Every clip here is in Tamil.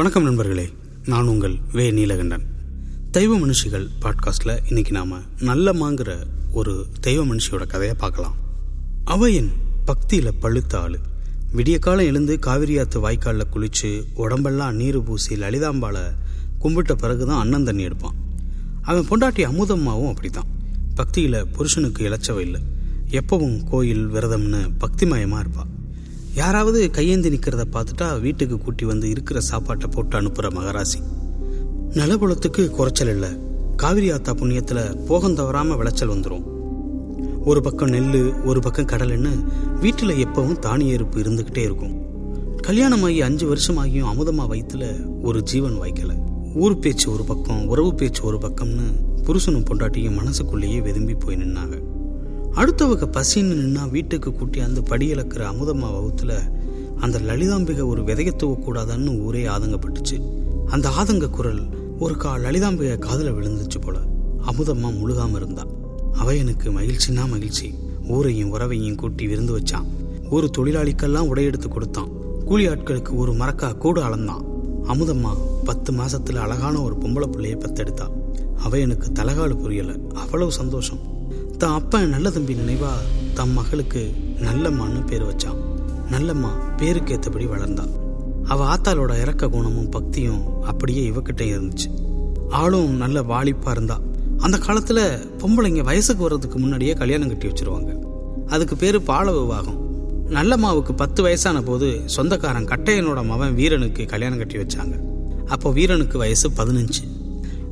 வணக்கம் நண்பர்களே. நான் உங்கள் வே நீலகண்டன். தெய்வ மனுஷிகள் பாட்காஸ்டில் இன்னைக்கு நாம் நல்லம்மாங்கிற ஒரு தெய்வ மனுஷியோட கதையை பார்க்கலாம். அவ என் பக்தியில் பழுத்த ஆள். விடிய காலம் எழுந்து காவிரியாத்து வாய்க்காலில் குளித்து உடம்பெல்லாம் நீர் பூசி லலிதாம்பாலை கும்பிட்ட பிறகு தான் அண்ணன் தண்ணி எடுப்பான். அவன் பொண்டாட்டி அமுதம்மாவும் அப்படித்தான். பக்தியில் புருஷனுக்கு இழைச்சவ இல்லை. எப்பவும் கோயில் விரதம்னு பக்திமயமாக இருப்பாள் யாராவது கையேந்தி நிற்கிறத பார்த்துட்டா வீட்டுக்கு கூட்டி வந்து இருக்கிற சாப்பாட்டை போட்டு அனுப்புகிற மகராசி. நிலகுலத்துக்கு குறைச்சல் இல்லை. காவிரி ஆத்தா புண்ணியத்தில் போகம் தவறாமல் விளைச்சல் வந்துடும் ஒரு பக்கம் நெல் ஒரு பக்கம் கடல்னு வீட்டில் எப்பவும் தானிய இருப்பு இருந்துக்கிட்டே இருக்கும். கல்யாணமாகி அஞ்சு வருஷமாகியும் அமுதமா வயிற்றுல ஒரு ஜீவன் வாய்க்கல. ஊர் பேச்சு ஒரு பக்கம் உறவு பேச்சு ஒரு பக்கம்னு புருஷனும் பொண்டாட்டியும் மனசுக்குள்ளேயே வெதும்பி போய் நின்னாங்க. அடுத்தவங்க பசின்னு நின்னா வீட்டுக்கு கூட்டி அந்த படியிழக்கிற அமுதம்மா வகுத்துல அந்த லலிதாம்பிகை ஒரு விதைய தூவக்கூடாதான்னு ஊரே ஆதங்கப்பட்டுச்சு. அந்த ஆதங்க குரல் ஒரு கா லலிதாம்பிகை காதுல விழுந்துச்சு போல. அமுதம்மா முழுகாம இருந்தா. அவையனுக்கு மகிழ்ச்சின்னா மகிழ்ச்சி. ஊரையும் உறவையும் கூட்டி விருந்து வச்சான். ஒரு தொழிலாளிக்கெல்லாம் உடையெடுத்து கொடுத்தான். கூலி ஆட்களுக்கு ஒரு மரக்கா கூடு அளந்தான். அமுதம்மா பத்து மாசத்துல அழகான ஒரு பொம்பளை பிள்ளைய பத்தெடுத்தா. எனக்கு தலகாலு புரியல. அவ்வளவு சந்தோஷம். தன் அப்பன் நல்ல தம்பி நினைவா தம் மகளுக்கு நல்லம்மான்னு பேர் வச்சான். நல்லம்மா பேருக்கு ஏத்தபடி வளர்ந்தான். அவ ஆத்தாளோட இறக்க குணமும் பக்தியும் அப்படியே இவக்கிட்டே இருந்துச்சு. ஆளும் நல்ல வாலிப்பா இருந்தா. அந்த காலத்துல பொம்பளைங்க வயசுக்கு வர்றதுக்கு முன்னாடியே கல்யாணம் கட்டி வச்சிருவாங்க. அதுக்கு பேரு பால விவாகம் நல்லம்மாவுக்கு பத்து வயசான போது சொந்தக்காரன் கட்டையனோட மவன் வீரனுக்கு கல்யாணம் கட்டி வச்சாங்க. அப்போ வீரனுக்கு வயசு பதினஞ்சு.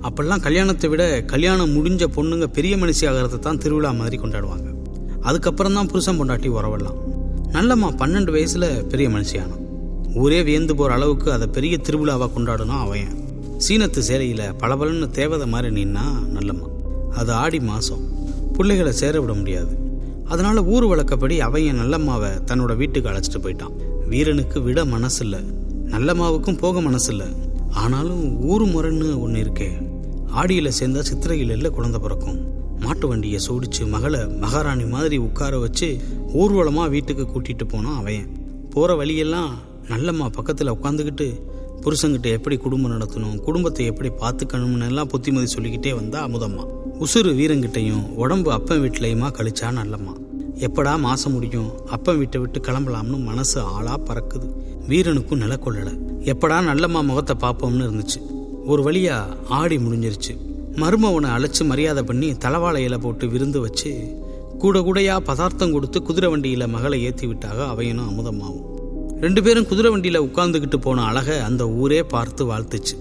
அப்பெல்லாம் கல்யாணத்தை விட கல்யாணம் முடிஞ்ச பொண்ணுங்க பெரிய மனுஷி ஆகிறத தான் திருவிழா மாதிரி கொண்டாடுவாங்க. அதுக்கப்புறம் தான் புருஷன் பொண்டாட்டி உறவெல்லாம். நல்லம்மா பன்னெண்டு வயசுல பெரிய மனுஷியானான் ஊரே வியந்து போற அளவுக்கு அதை பெரிய திருவிழாவா கொண்டாடணும் அவன். சீனத்து சேலையில பளபளன்னு தேவதை மாதிரி நின்னா நல்லம்மா. அது ஆடி மாசம். பிள்ளைகளை சேர விட முடியாது. அதனால ஊர் வழக்கப்படி அவையன் நல்லம்மாவை தன்னோட வீட்டுக்கு அழைச்சிட்டு போயிட்டான். வீரனுக்கு விட மனசு இல்லை நல்லம்மாவுக்கும் போக மனசு இல்லை ஆனாலும் ஊர் முறைன்னு ஒன்று இருக்கே. ஆடியில் சேர்ந்தா சித்திரையில் இல்ல குழந்தை பிறக்கும். மாட்டு வண்டியை சோடிச்சு மகளை மகாராணி மாதிரி உட்கார வச்சு ஊர்வலமாக வீட்டுக்கு கூட்டிகிட்டு போனான் அவையன் போகிற வழியெல்லாம் நல்லம்மா பக்கத்தில் உட்காந்துக்கிட்டு புருஷங்கிட்ட எப்படி குடும்பம் நடத்தணும் குடும்பத்தை எப்படி பார்த்துக்கணும்னு எல்லாம் புத்திமதி சொல்லிக்கிட்டே வந்தா அமுதம்மா. உசுறு வீரங்கிட்டையும் உடம்பு அப்பன் வீட்லையுமா கழிச்சா நல்லம்மா. எப்படா மாசம் முடியும் அப்பன் வீட்டை விட்டு கிளம்பலாம்னு மனசு ஆளா பறக்குது. வீரனுக்கும் நில எப்படா நல்லம்மா முகத்தை பார்ப்போம்னு இருந்துச்சு. ஒரு வழியா ஆடி முடிஞ்சிருச்சு. மருமவனை அழைச்சு மரியாதை பண்ணி தலவாழை இலை போட்டு விருந்து வச்சு கூட கூடையா பதார்த்தம் கொடுத்து குதிரை வண்டியில மகளை ஏத்தி விட்டாக அவையனும் அமுதமாகும் ரெண்டு பேரும் குதிரை வண்டியில உட்காந்துக்கிட்டு போன அழக அந்த ஊரே பார்த்து வாழ்த்துச்சு.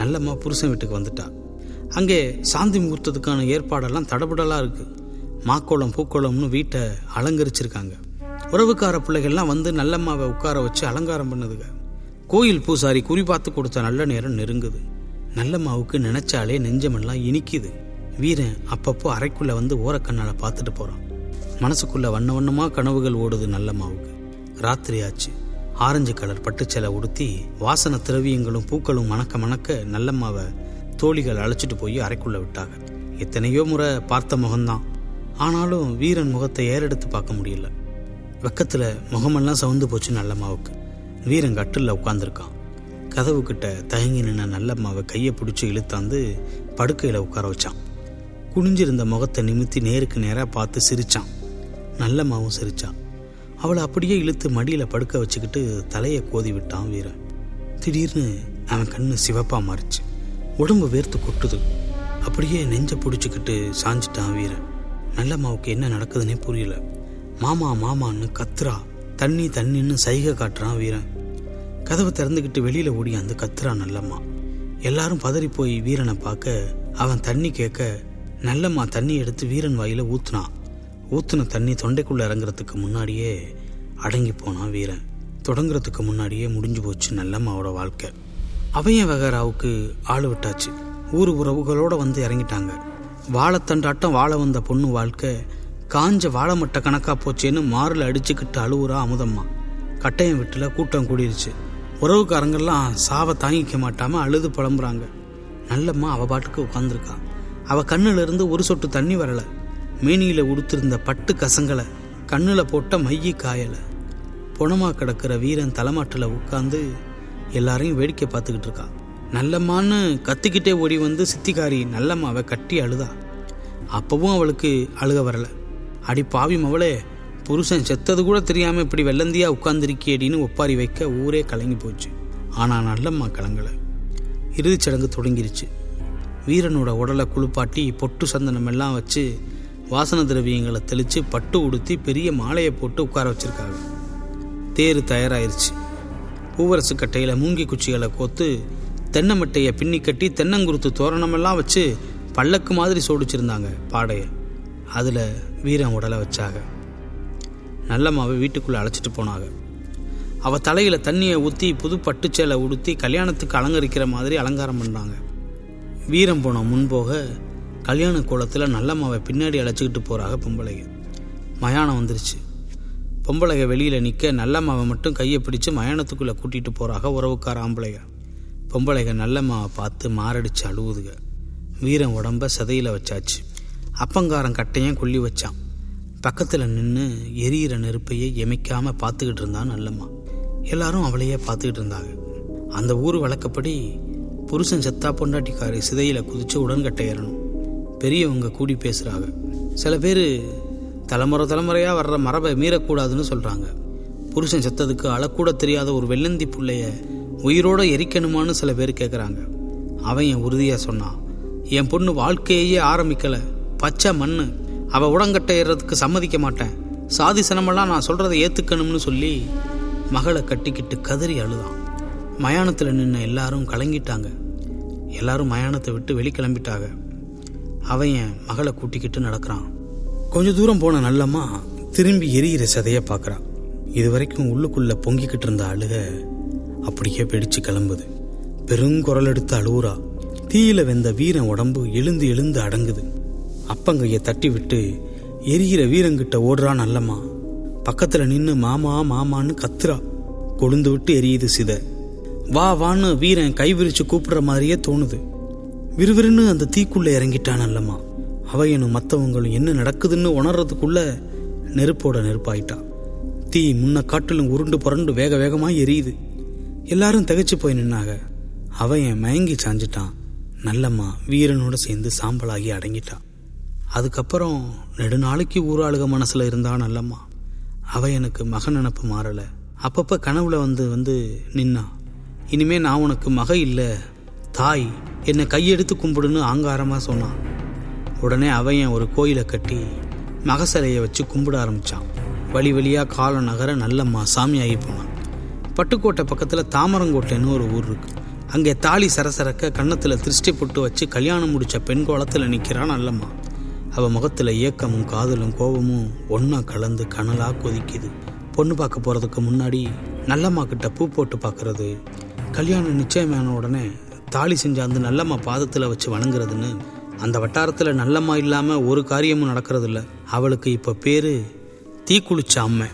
நல்லம்மா புருஷன் வீட்டுக்கு வந்துட்டா. அங்கே சாந்தி முகூர்த்தத்துக்கான ஏற்பாடெல்லாம் தடபுடலா இருக்கு. மாக்கோளம் பூக்கோளம்னு வீட்டை அலங்கரிச்சிருக்காங்க. உறவுக்கார பிள்ளைகள்லாம் வந்து நல்லம்மாவை உட்கார வச்சு அலங்காரம் பண்ணுதுங்க. கோயில் பூசாரி குறி பார்த்து கொடுத்த நல்ல நேரம் நெருங்குது. நல்லம்மாவுக்கு நினைச்சாலே நெஞ்சமெல்லாம் இனிக்குது. வீரன் அப்பப்போ அறைக்குள்ளே வந்து ஓரக்கண்ணால் பார்த்துட்டு போகிறான் மனசுக்குள்ள வண்ண வண்ணமாக கனவுகள் ஓடுது நல்லம்மாவுக்கு ராத்திரி ஆச்சு. ஆரஞ்சு கலர் பட்டுச்சலை உடுத்தி வாசன திரவியங்களும் பூக்களும் மணக்க மணக்க நல்லம்மாவை தோழிகள் அழைச்சிட்டு போய் அறைக்குள்ளே விட்டாங்க. எத்தனையோ முறை பார்த்த முகம்தான். ஆனாலும் வீரன் முகத்தை ஏறெடுத்து பார்க்க முடியல. வெக்கத்தில் முகமெல்லாம் சவுந்து போச்சு நல்லம்மாவுக்கு வீரன் கட்டில் உட்காந்துருக்கான் கதவு கிட்ட தயங்கி நின்ன நல்லம்மாவை கையை பிடிச்சி இழுத்தாந்து படுக்கையில் உட்கார வச்சான். குனிஞ்சிருந்த முகத்தை நிமித்தி நேருக்கு நேராக பார்த்து சிரிச்சான். நல்லம்மாவும் சிரிச்சான். அவளை அப்படியே இழுத்து மடியில் படுக்க வச்சுக்கிட்டு தலையை கோதி விட்டான் வீரன் திடீர்னு அவன் கண்ணு சிவப்பா மாறிச்சு. உடம்பு வேர்த்து கொட்டுது. அப்படியே நெஞ்சை பிடிச்சிக்கிட்டு சாஞ்சிட்டான் வீரன் நல்லம்மாவுக்கு என்ன நடக்குதுன்னே புரியல. மாமா மாமான்னு கத்துறா. தண்ணி தண்ணின்னு சைகை காட்டுறான் வீரன். கதவை திறந்துக்கிட்டு வெளியில ஓடி அந்த கத்துறான் நல்லம்மா. எல்லாரும் பதறி போய் வீரனை பார்க்க அவன் தண்ணி கேட்க நல்லம்மா தண்ணி எடுத்து வீரன் வாயில ஊத்துனான் ஊத்துன தண்ணி தொண்டைக்குள்ள இறங்குறதுக்கு முன்னாடியே அடங்கி போனான் வீரன். தொடங்குறதுக்கு முன்னாடியே முடிஞ்சு போச்சு நல்லம்மாவோட வாழ்க்கை. அவைய வகராவுக்கு ஆள் விட்டாச்சு. ஊர் உறவுகளோட வந்து இறங்கிட்டாங்க. வாழைத்தண்டாட்டம் வாழ வந்த பொண்ணு வாழ்க்கை காஞ்ச வாழைமட்டை கணக்கா போச்சேன்னு மாறில் அடிச்சுக்கிட்டு அழுவுறா அமுதம்மா. கட்டையம் வீட்டில் கூட்டம் கூடிருச்சு. உறவுக்காரங்கள்லாம் சாவை தாங்கிக்க மாட்டாமல் அழுது புலம்புறாங்க. நல்லம்மா அவ பாட்டுக்கு உட்காந்துருக்கா அவ கண்ணிலிருந்து ஒரு சொட்டு தண்ணி வரலை. மேனியில் உடுத்திருந்த பட்டு கசங்களை கண்ணில் போட்ட மையி காயலை. புணமாக கிடக்கிற வீரன் தலைமாட்டில் உட்காந்து எல்லாரையும் வேடிக்கை பார்த்துக்கிட்டு இருக்கா. நல்லம்மான்னு கத்திக்கிட்டே ஓடி வந்து சித்திகாரி நல்லம்மாவை கட்டி அழுதா. அப்பவும் அவளுக்கு அழுக வரலை. அடி பாவி மவளே புருஷன் செத்தது கூட தெரியாம இப்படி வெள்ளந்தியா உட்கார்ந்திருக்கியடின்னு ஒப்பாரி வைக்க ஊரே கலங்கி போச்சு. ஆனா நல்லம்மா கலங்கலை. இறுதிச் சடங்கு தொடங்கிருச்சு. வீரனோட உடலை குளிப்பாட்டி பொட்டு சந்தனம் எல்லாம் வச்சு வாசன திரவியங்களை தெளித்து பட்டு உடுத்தி பெரிய மாலையை போட்டு உட்கார வச்சிருக்காங்க. தேர் தயாராயிருச்சு. பூவரசு கட்டையில் மூங்கி குச்சிகளை கோத்து தென்னை மட்டையை பின்னி கட்டி தென்னங்குருத்து தோரணமெல்லாம் வச்சு பல்லக்கு மாதிரி சோடிச்சிருந்தாங்க பாடையை. அதில் வீரன் உடலை வச்சாங்க. நல்லம்மாவை வீட்டுக்குள்ளே அழைச்சிட்டு போனாங்க. அவள் தலையில் தண்ணியை ஊற்றி புது பட்டுச்சேலை உடுத்தி கல்யாணத்துக்கு அலங்கரிக்கிற மாதிரி அலங்காரம் பண்ணாங்க வீரம் போன முன்போக கல்யாண கோலத்தில் நல்லம்மாவை பின்னாடி அழைச்சிக்கிட்டு போகிறாங்க பொம்பளைங்க. மயானம் வந்துருச்சு. பொம்பளைங்க வெளியில் நிற்க நல்லம்மாவை மட்டும் கையை பிடிச்சு மயானத்துக்குள்ளே கூட்டிகிட்டு போகிறாங்க உறவுக்கார ஆம்பளைங்க. பொம்பளைங்க நல்லம்மாவை பார்த்து மாரடிச்சு அழுவுதுங்க வீரம் உடம்ப சதையில் வச்சாச்சு. அப்பங்காரன் கட்டையும் கொல்லி வச்சான். பக்கத்தில் நின்று எரியிற நெருப்பையே எமைக்காமல் பார்த்துக்கிட்டு இருந்தான் நல்லம்மா. எல்லாரும் அவளையே பார்த்துக்கிட்டு இருந்தாங்க. அந்த ஊர் வழக்கப்படி புருஷன் செத்தா பொண்டாட்டிக்காரி சிதையில் குதித்து உடன்கட்டை ஏறணும். பெரியவங்க கூடி பேசுகிறாங்க சில பேர் தலைமுறை தலைமுறையாக வர்ற மரபை மீறக்கூடாதுன்னு சொல்கிறாங்க புருஷன் செத்ததுக்கு அழக்கூட தெரியாத ஒரு வெள்ளந்தி பிள்ளைய உயிரோடு எரிக்கணுமான்னு சில பேர் கேட்குறாங்க அவன் என் உறுதியாக சொன்னான் என் பொண்ணு வாழ்க்கையே ஆரம்பிக்கலை. பச்சை மண்ணு. அவள் உடங்கட்டை ஏறுறதுக்கு சம்மதிக்க மாட்டேன். சாதி சனமெல்லாம் நான் சொல்கிறத ஏற்றுக்கணும்னு சொல்லி மகளை கட்டிக்கிட்டு கதறி அழுதான். மயானத்தில் நின்ன எல்லாரும் கலங்கிட்டாங்க. எல்லாரும் மயானத்தை விட்டு வெளி கிளம்பிட்டாங்க. அவன் என் மகளை கூட்டிக்கிட்டு நடக்கிறான். கொஞ்ச தூரம் போன நல்லம்மா திரும்பி எரியிற சதையை பார்க்குறான் இது வரைக்கும் பொங்கிக்கிட்டு இருந்த அழுக அப்படியே வெடிச்சு கிளம்புது. பெருங்குரல் எடுத்து அழுவுறா. தீயில வெந்த வீரன் உடம்பு எழுந்து எழுந்து அடங்குது. அப்பங்கையை தட்டி விட்டு எரியிற வீரங்கிட்ட ஓடுறான் அல்லம்மா பக்கத்துல நின்னு மாமா மாமான்னு கத்துறா. கொழுந்து விட்டு எரியுது சித. வா வான்னு வீரன் கை விரிச்சு கூப்பிடுற மாதிரியே தோணுது. விறுவிறுன்னு அந்த தீக்குள்ள இறங்கிட்டான் அல்லம்மா அவையனும் மற்றவங்களும் என்ன நடக்குதுன்னு உணர்றதுக்குள்ள நெருப்போட நெருப்பாயிட்டான் தீ முன்ன காட்டிலும் உருண்டு புரண்டு வேக வேகமா எரியுது. எல்லாரும் திகச்சு போய் நின்னாங்க. அவன் மயங்கி சாஞ்சிட்டான். நல்லம்மா வீரனோட சேர்ந்து சாம்பலாகி அடங்கிட்டான் அதுக்கப்புறம் நெடுநாளைக்கு ஊராளுக மனசில் இருந்தா நல்லம்மா அவள் எனக்கு மகன் நினப்பு மாறலை. அப்பப்போ கனவுல வந்து வந்து நின்னா. இனிமே நான் உனக்கு மக இல்லை. தாய் என்னை கையெடுத்து கும்பிடுன்னு ஆங்காரமாக சொன்னான் உடனே அவன் ஒரு கோயிலை கட்டி மகசலையை வச்சு கும்பிட ஆரம்பிச்சான். வழி வழியாக காலம் நகர நல்லம்மா சாமியாகி போனான். பட்டுக்கோட்டை பக்கத்தில் தாமரங்கோட்டைன்னு ஒரு ஊர் இருக்கு. அங்கே தாலி சரசரக்க கன்னத்தில் திருஷ்டி போட்டு வச்சு கல்யாணம் முடித்த பெண் கோலத்தில் நிற்கிறான் நல்லம்மா அவ முகத்துல ஏக்கமும் காதலும் கோபமும் ஒன்றா கலந்து கனலா கொதிக்குது. பொண்ணு பார்க்க போறதுக்கு முன்னாடி நல்லம்மா கிட்ட பூ போட்டு பார்க்குறது கல்யாணம் நிச்சயமான உடனே தாலி செஞ்சாந்து நல்லம்மா பாதத்துல வச்சு வணங்குறதுன்னு அந்த வட்டாரத்துல நல்லம்மா இல்லாம ஒரு காரியமும் நடக்கிறது இல்லை அவளுக்கு இப்ப பேரு தீக்குளிச்ச அம்மை.